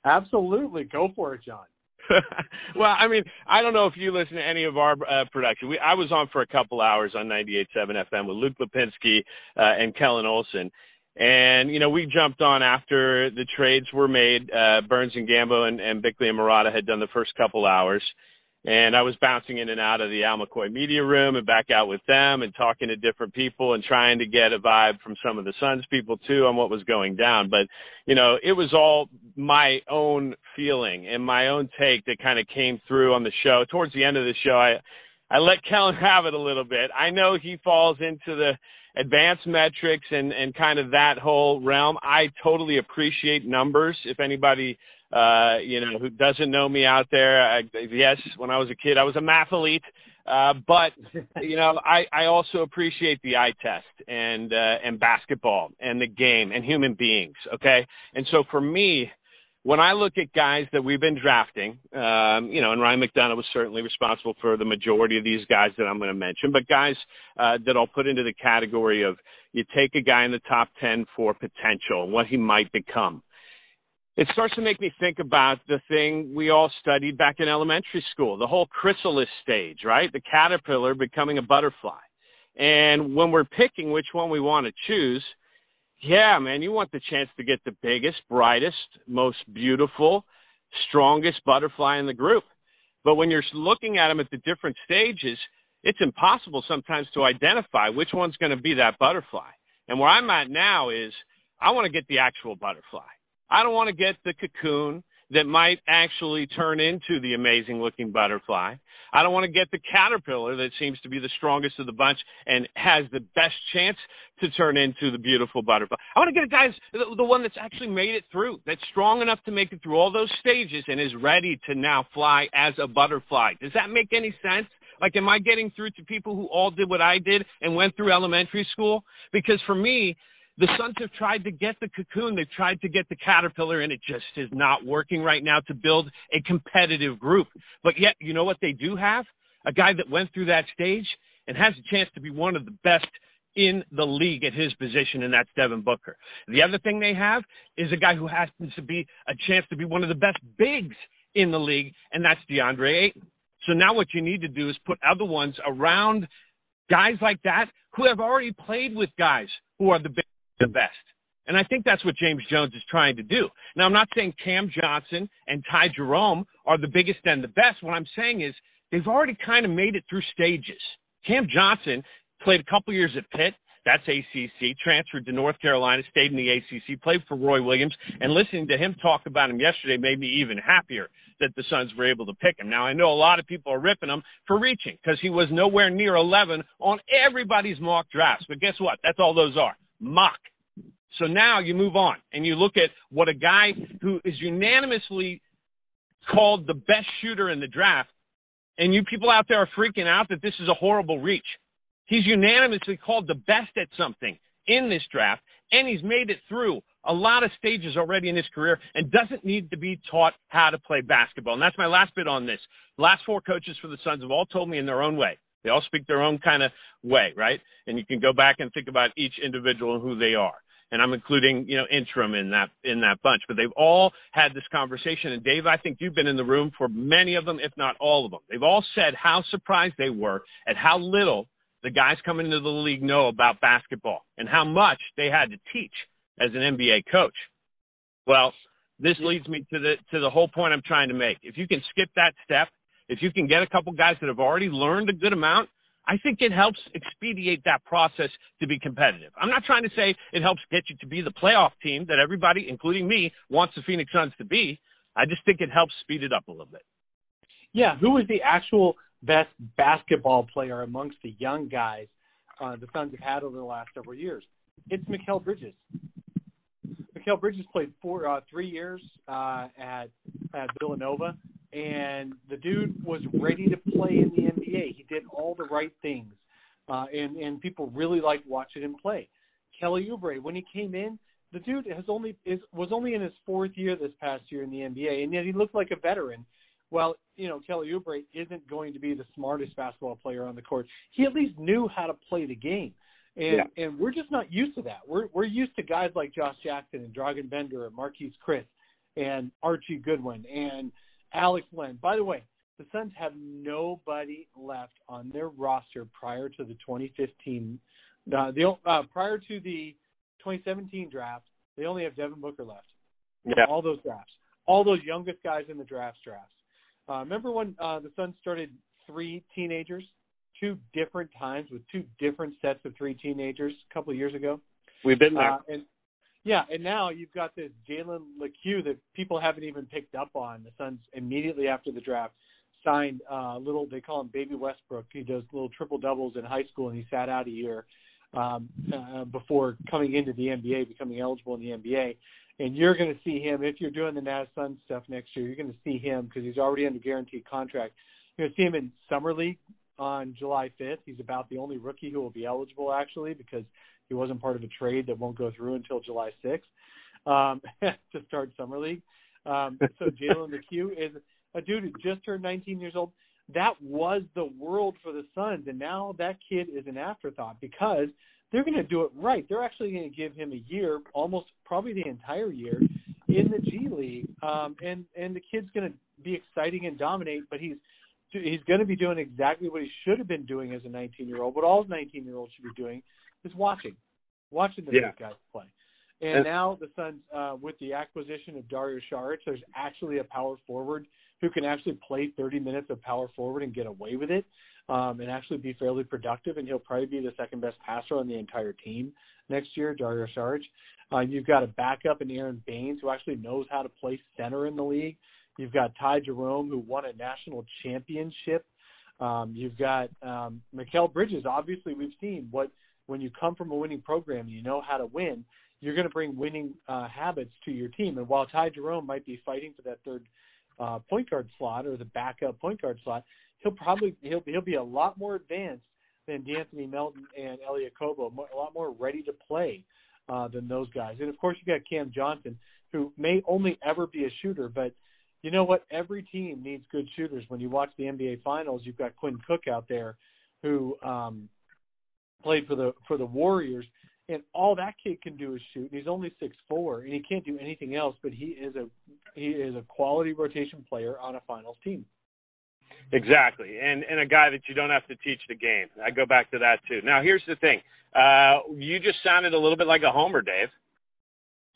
Absolutely, go for it, Jon. <laughs> well, I mean, I don't know if you listen to any of our uh, production. We, I was on for a couple hours on 98.7 FM with Luke Lapinski uh, and Kellan Olson. And, you know, we jumped on after the trades were made. Uh, Burns and Gambo and, and Bickley and Marotta had done the first couple hours and I was bouncing in and out of the Al McCoy media room and back out with them and talking to different people and trying to get a vibe from some of the Suns people too on what was going down. But, you know, it was all my own feeling and my own take that kind of came through on the show. Towards the end of the show, I, I let Kellan <laughs> have it a little bit. I know he falls into the advanced metrics and, and kind of that whole realm. I totally appreciate numbers. If anybody uh, you know, who doesn't know me out there. I, yes, when I was a kid, I was a mathlete. Uh, but <laughs> you know, I, I also appreciate the eye test and uh, and basketball and the game and human beings. Okay, and so for me, when I look at guys that we've been drafting, um, you know, and Ryan McDonough was certainly responsible for the majority of these guys that I'm going to mention, but guys uh, that I'll put into the category of you take a guy in the top 10 for potential and what he might become it starts to make me think about the thing we all studied back in elementary school, the whole chrysalis stage, right? The caterpillar becoming a butterfly. And when we're picking which one we want to choose, Yeah, man, you want the chance to get the biggest, brightest, most beautiful, strongest butterfly in the group. But when you're looking at them at the different stages, it's impossible sometimes to identify which one's going to be that butterfly. And where I'm at now is I want to get the actual butterfly. I don't want to get the cocoon that might actually turn into the amazing looking butterfly. I don't want to get the caterpillar that seems to be the strongest of the bunch and has the best chance to turn into the beautiful butterfly. I want to get a guy, the, the one that's actually made it through, that's strong enough to make it through all those stages and is ready to now fly as a butterfly. Does that make any sense? Like, am I getting through to people who all did what I did and went through elementary school? Because for me, the Suns have tried to get the cocoon, they've tried to get the caterpillar, and it just is not working right now to build a competitive group. But yet, you know what they do have? A guy that went through that stage and has a chance to be one of the best in the league at his position, and that's Devin Booker. The other thing they have is a guy who happens to be a chance to be one of the best bigs in the league, and that's DeAndre Ayton. So now what you need to do is put other ones around guys like that who have already played with guys who are the big the best. And I think that's what James Jones is trying to do. Now, I'm not saying Cam Johnson and Ty Jerome are the biggest and the best. What I'm saying is they've already kind of made it through stages. Cam Johnson played a couple years at Pitt. That's ACC. Transferred to North Carolina, stayed in the ACC, played for Roy Williams, and listening to him talk about him yesterday made me even happier that the Suns were able to pick him. Now I know a lot of people are ripping him for reaching because he was nowhere near 11 on everybody's mock drafts. But guess what? That's all those are mock. So now you move on and you look at what a guy who is unanimously called the best shooter in the draft, and you people out there are freaking out that this is a horrible reach. He's unanimously called the best at something in this draft, and he's made it through a lot of stages already in his career and doesn't need to be taught how to play basketball. And that's my last bit on this. last four coaches for the Suns have all told me in their own way they all speak their own kind of way, right? And you can go back and think about each individual and who they are. And I'm including, you know, interim in that in that bunch. But they've all had this conversation. And Dave, I think you've been in the room for many of them, if not all of them. They've all said how surprised they were at how little the guys coming into the league know about basketball and how much they had to teach as an NBA coach. Well, this leads me to the to the whole point I'm trying to make. If you can skip that step if you can get a couple guys that have already learned a good amount, I think it helps expedite that process to be competitive. I'm not trying to say it helps get you to be the playoff team that everybody, including me, wants the Phoenix Suns to be. I just think it helps speed it up a little bit. Yeah, who is the actual best basketball player amongst the young guys uh, the Suns have had over the last several years? It's Mikal Bridges. Mikal Bridges played four, uh, three years uh, at at Villanova, and the dude was ready to play in the NBA. He did all the right things, uh, and and people really liked watching him play. Kelly Oubre, when he came in, the dude has only is was only in his fourth year this past year in the NBA, and yet he looked like a veteran. Well, you know, Kelly Oubre isn't going to be the smartest basketball player on the court. He at least knew how to play the game. And yeah. and we're just not used to that. We're we're used to guys like Josh Jackson and Dragan Bender and Marquese Chriss and Archie Goodwin and Alex Len. By the way, the Suns have nobody left on their roster prior to the 2015 uh, the uh, prior to the 2017 draft. They only have Devin Booker left. Yeah. All those drafts. All those youngest guys in the drafts drafts. Uh, remember when uh, the Suns started three teenagers two different times with two different sets of three teenagers a couple of years ago. We've been there. Uh, and yeah, and now you've got this Jalen Lecque that people haven't even picked up on. The Suns immediately after the draft signed uh little they call him Baby Westbrook. He does little triple doubles in high school and he sat out a year um uh, before coming into the NBA, becoming eligible in the NBA. And you're going to see him if you're doing the Naz Sun stuff next year. You're going to see him because he's already under guaranteed contract. You're going to see him in summer league on July 5th. He's about the only rookie who will be eligible actually because he wasn't part of a trade that won't go through until July 6th um, <laughs> to start summer league. Um, so Jalen <laughs> Lecque is a dude who just turned 19 years old. That was the world for the Suns, and now that kid is an afterthought because they're going to do it right. They're actually going to give him a year, almost probably the entire year, in the G League, um, and and the kid's going to be exciting and dominate. But he's he's going to be doing exactly what he should have been doing as a 19 year old. What all 19 year olds should be doing is watching, watching the yeah. guys play. And, And- now the Suns, uh, with the acquisition of Dario Saric, there's actually a power forward who can actually play 30 minutes of power forward and get away with it, um, and actually be fairly productive. And he'll probably be the second best passer on the entire team next year, Dario Saric. Uh, you've got a backup in Aron Baynes who actually knows how to play center in the league. You've got Ty Jerome who won a national championship. Um, you've got um, Mikal Bridges. Obviously, we've seen what when you come from a winning program, you know how to win. You're going to bring winning uh, habits to your team. And while Ty Jerome might be fighting for that third uh, point guard slot or the backup point guard slot, he'll probably he'll he'll be a lot more advanced than De'Anthony Melton and Elie Okobo, a lot more ready to play uh, than those guys. And of course, you got Cam Johnson, who may only ever be a shooter, but you know what? Every team needs good shooters. When you watch the NBA Finals, you've got Quinn Cook out there, who um, played for the for the Warriors, and all that kid can do is shoot. And he's only six four, and he can't do anything else. But he is a he is a quality rotation player on a Finals team. Exactly, and and a guy that you don't have to teach the game. I go back to that too. Now, here's the thing: uh, you just sounded a little bit like a homer, Dave. <laughs>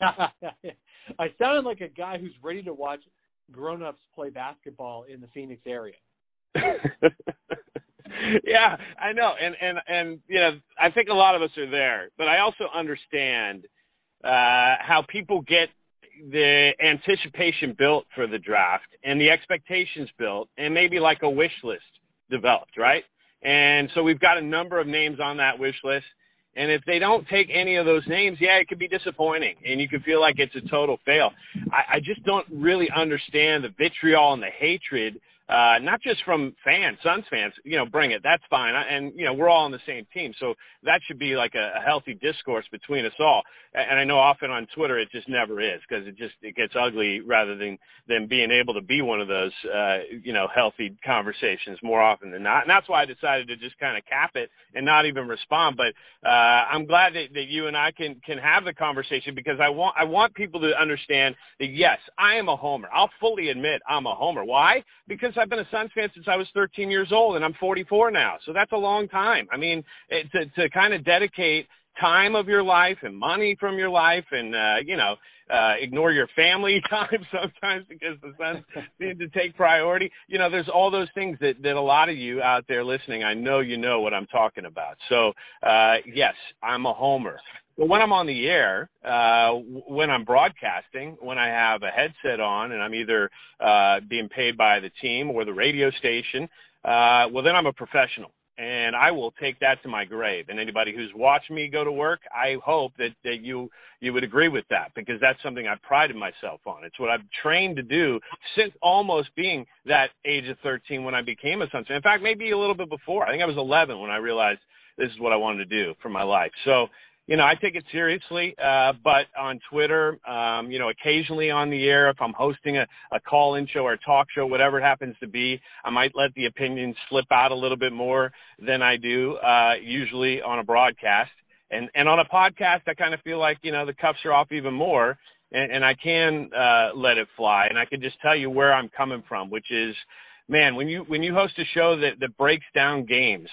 I sounded like a guy who's ready to watch grown-ups play basketball in the Phoenix area. <laughs> <laughs> yeah, I know, and and and you know, I think a lot of us are there, but I also understand uh, how people get the anticipation built for the draft and the expectations built, and maybe like a wish list developed, right? And so we've got a number of names on that wish list. And if they don't take any of those names, yeah, it could be disappointing, and you could feel like it's a total fail. I, I just don't really understand the vitriol and the hatred, uh, not just from fans, Suns fans. You know, bring it, that's fine, and you know we're all on the same team, so that should be like a, a healthy discourse between us all. And I know often on Twitter it just never is because it just it gets ugly rather than than being able to be one of those uh, you know healthy conversations more often than not. And that's why I decided to just kind of cap it and not even respond. But uh, I'm glad that, that you and I can can have the conversation because I want I want people to understand that yes, I am a homer. I'll fully admit I'm a homer. Why? Because I've been a Suns fan since I was 13 years old, and I'm 44 now. So that's a long time. I mean, it, to to kind of dedicate time of your life and money from your life and uh you know uh ignore your family <laughs> time sometimes because the Suns <laughs> seem to take priority you know there's all those things that that a lot of you out there listening I know you know what I'm talking about so uh yes I'm a homer but when I'm on the air, uh, when I'm broadcasting, when I have a headset on and I'm either uh, being paid by the team or the radio station, uh, well, then I'm a professional. And I will take that to my grave. And anybody who's watched me go to work, I hope that, that you you would agree with that because that's something I've prided myself on. It's what I've trained to do since almost being that age of 13 when I became a Suns. In fact, maybe a little bit before. I think I was 11 when I realized this is what I wanted to do for my life. So you know, I take it seriously, uh, but on Twitter, um, you know, occasionally on the air, if I'm hosting a, a call in show or a talk show, whatever it happens to be, I might let the opinions slip out a little bit more than I do, uh, usually on a broadcast. And, and on a podcast, I kind of feel like, you know, the cuffs are off even more and, and I can, uh, let it fly. And I can just tell you where I'm coming from, which is, man, when you, when you host a show that, that breaks down games,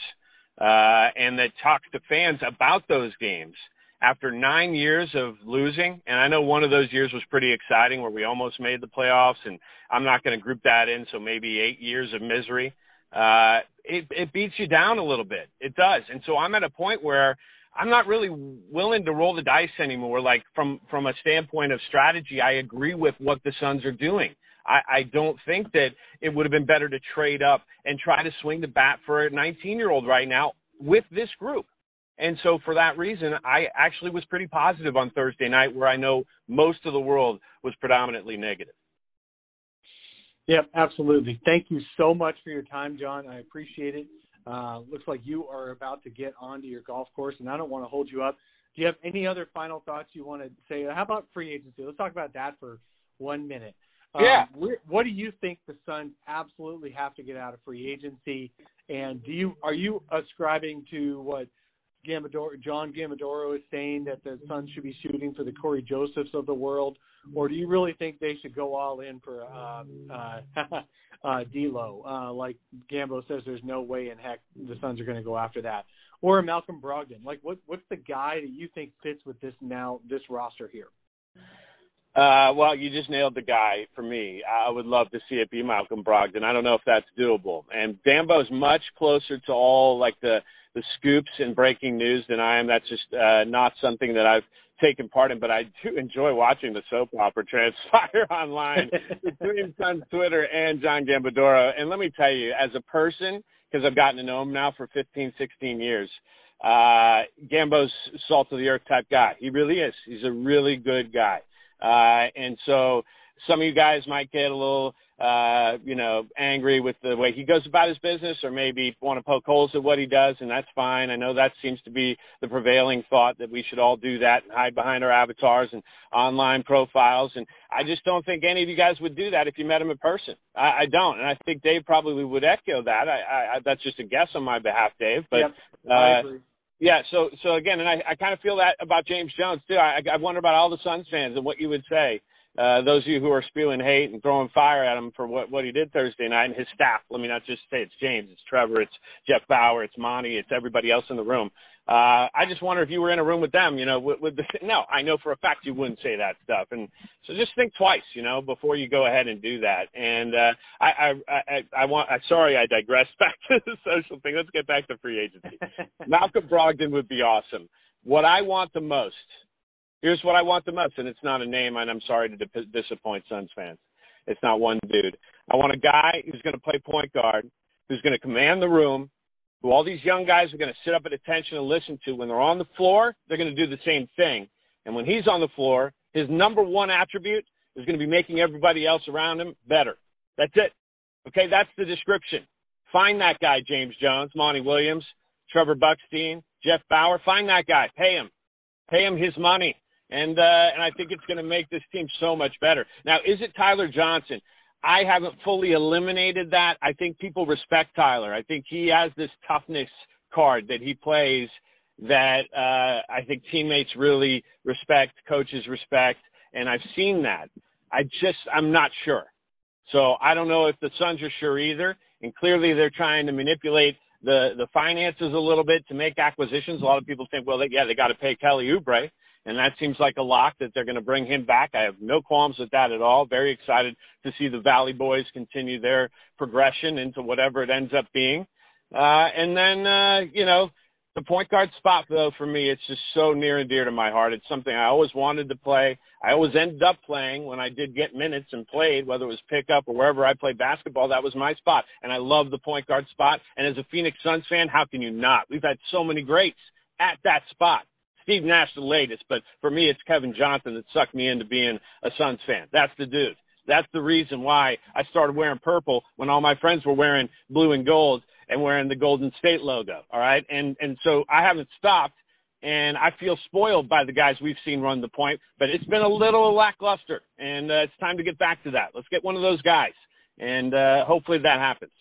uh, and that talks to fans about those games after nine years of losing. And I know one of those years was pretty exciting where we almost made the playoffs, and I'm not going to group that in, so maybe eight years of misery. Uh, it, it beats you down a little bit. It does. And so I'm at a point where I'm not really willing to roll the dice anymore. Like from, from a standpoint of strategy, I agree with what the Suns are doing. I, I don't think that it would have been better to trade up and try to swing the bat for a 19 year old right now with this group. And so for that reason, I actually was pretty positive on Thursday night where I know most of the world was predominantly negative. Yep, absolutely. Thank you so much for your time, Jon. I appreciate it. Uh, looks like you are about to get onto your golf course, and I don't want to hold you up. Do you have any other final thoughts you want to say? How about free agency? Let's talk about that for one minute. Yeah. Um, what do you think the Suns absolutely have to get out of free agency? And do you are you ascribing to what Gambadoro, John Gambadoro is saying that the Suns should be shooting for the Cory Josephs of the world, or do you really think they should go all in for uh, uh, <laughs> uh, D'Lo? Uh, like Gambo says, there's no way in heck the Suns are going to go after that, or Malcolm Brogdon. Like, what what's the guy that you think fits with this now this roster here? Uh, well, you just nailed the guy for me. I would love to see it be Malcolm Brogdon. I don't know if that's doable. And Gambo's much closer to all like the the scoops and breaking news than I am. That's just uh, not something that I've taken part in, but I do <laughs> enjoy watching the soap opera <laughs> transpire online <laughs> between Sun's Twitter and John Gambadoro. And let me tell you, as a person, because I've gotten to know him now for 15, 16 years, uh, Gambo's salt of the earth type guy. He really is. He's a really good guy. Uh, and so some of you guys might get a little, uh, you know, angry with the way he goes about his business or maybe want to poke holes at what he does, and that's fine. I know that seems to be the prevailing thought that we should all do that and hide behind our avatars and online profiles. And I just don't think any of you guys would do that if you met him in person. I, I don't. And I think Dave probably would echo that. I, I, that's just a guess on my behalf, Dave. But, yep, I agree. Yeah, so so again, and I, I kind of feel that about James Jones too. I, I wonder about all the Suns fans and what you would say. Uh, those of you who are spewing hate and throwing fire at him for what what he did Thursday night and his staff. Let me not just say it's James, it's Trevor, it's Jeff Bower, it's Monty, it's everybody else in the room. Uh, I just wonder if you were in a room with them, you know, with, with the, <laughs> no, I know for a fact you wouldn't say that stuff. And so just think twice, you know, before you go ahead and do that. And, uh, I, I, I, I want, I'm sorry, I digress <laughs> back to the social thing. Let's get back to free agency. <laughs> Malcolm Brogdon would be awesome. What I want the most, here's what I want the most, and it's not a name, and I'm sorry to di- disappoint Suns fans. It's not one dude. I want a guy who's going to play point guard, who's going to command the room, who all these young guys are going to sit up at attention and listen to. When they're on the floor, they're going to do the same thing. And when he's on the floor, his number one attribute is going to be making everybody else around him better. That's it. Okay, that's the description. Find that guy, James Jones, Monty Williams, Trevor Bukstein, Jeff Bower. Find that guy. Pay him. Pay him his money. And uh, and I think it's going to make this team so much better. Now, is it Tyler Johnson? I haven't fully eliminated that. I think people respect Tyler. I think he has this toughness card that he plays that uh, I think teammates really respect, coaches respect, and I've seen that. I just I'm not sure. So I don't know if the Suns are sure either. And clearly they're trying to manipulate the the finances a little bit to make acquisitions. A lot of people think, well, they, yeah, they got to pay Kelly Oubre and that seems like a lock that they're going to bring him back. I have no qualms with that at all. Very excited to see the Valley Boys continue their progression into whatever it ends up being. Uh, and then, uh, you know, the point guard spot, though, for me, it's just so near and dear to my heart. It's something I always wanted to play. I always ended up playing when I did get minutes and played, whether it was pickup or wherever I played basketball. That was my spot. And I love the point guard spot. And as a Phoenix Suns fan, how can you not? We've had so many greats at that spot. Steve Nash the latest, but for me, it's Kevin Johnson that sucked me into being a Suns fan. That's the dude. That's the reason why I started wearing purple when all my friends were wearing blue and gold and wearing the Golden State logo. All right, and and so I haven't stopped, and I feel spoiled by the guys we've seen run the point, but it's been a little lackluster, and uh, it's time to get back to that. Let's get one of those guys, and uh, hopefully that happens.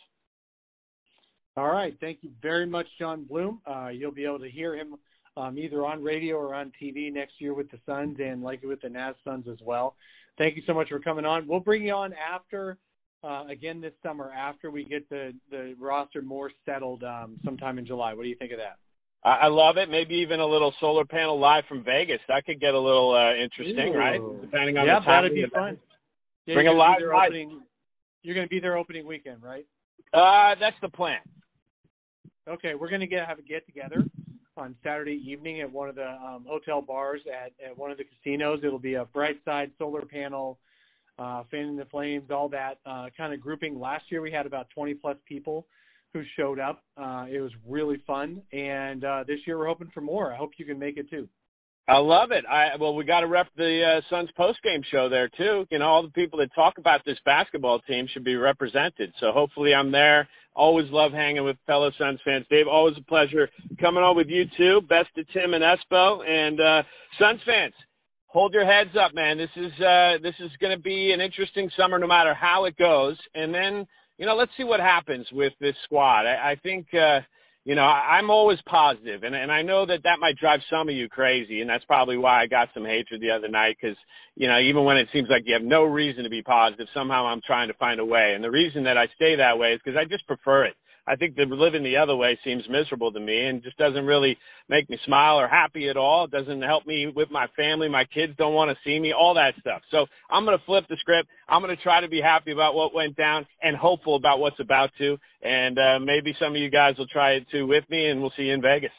All right, thank you very much, Jon Bloom. Uh, you'll be able to hear him um, either on radio or on TV next year with the Suns and likely with the Naz Suns as well. Thank you so much for coming on. We'll bring you on after, uh, again this summer, after we get the, the roster more settled um, sometime in July. What do you think of that? I love it. Maybe even a little solar panel live from Vegas. That could get a little uh, interesting, Ooh. right? Depending on yeah, the time. that'd be fun. Yeah, Bring a live opening, You're going to be there opening weekend, right? Uh, that's the plan. Okay, we're going to get have a get together on Saturday evening at one of the um, hotel bars at, at one of the casinos. It'll be a bright side solar panel, uh, fanning the flames, all that uh, kind of grouping. Last year we had about 20 plus people who showed up. Uh, it was really fun, and uh, this year we're hoping for more. I hope you can make it too. I love it. I well, we got to rep the uh, Suns post game show there too. You know, all the people that talk about this basketball team should be represented. So hopefully, I'm there. Always love hanging with fellow Suns fans. Dave, always a pleasure coming on with you too. Best to Tim and Espo and uh, Suns fans. Hold your heads up, man. This is uh, this is going to be an interesting summer, no matter how it goes. And then, you know, let's see what happens with this squad. I, I think. Uh, you know, I, I'm always positive, and and I know that that might drive some of you crazy, and that's probably why I got some hatred the other night because you know even when it seems like you have no reason to be positive, somehow I'm trying to find a way, and the reason that I stay that way is because I just prefer it. I think that living the other way seems miserable to me and just doesn't really make me smile or happy at all. It doesn't help me with my family. My kids don't want to see me, all that stuff. So I'm going to flip the script. I'm going to try to be happy about what went down and hopeful about what's about to. And uh, maybe some of you guys will try it too with me, and we'll see you in Vegas.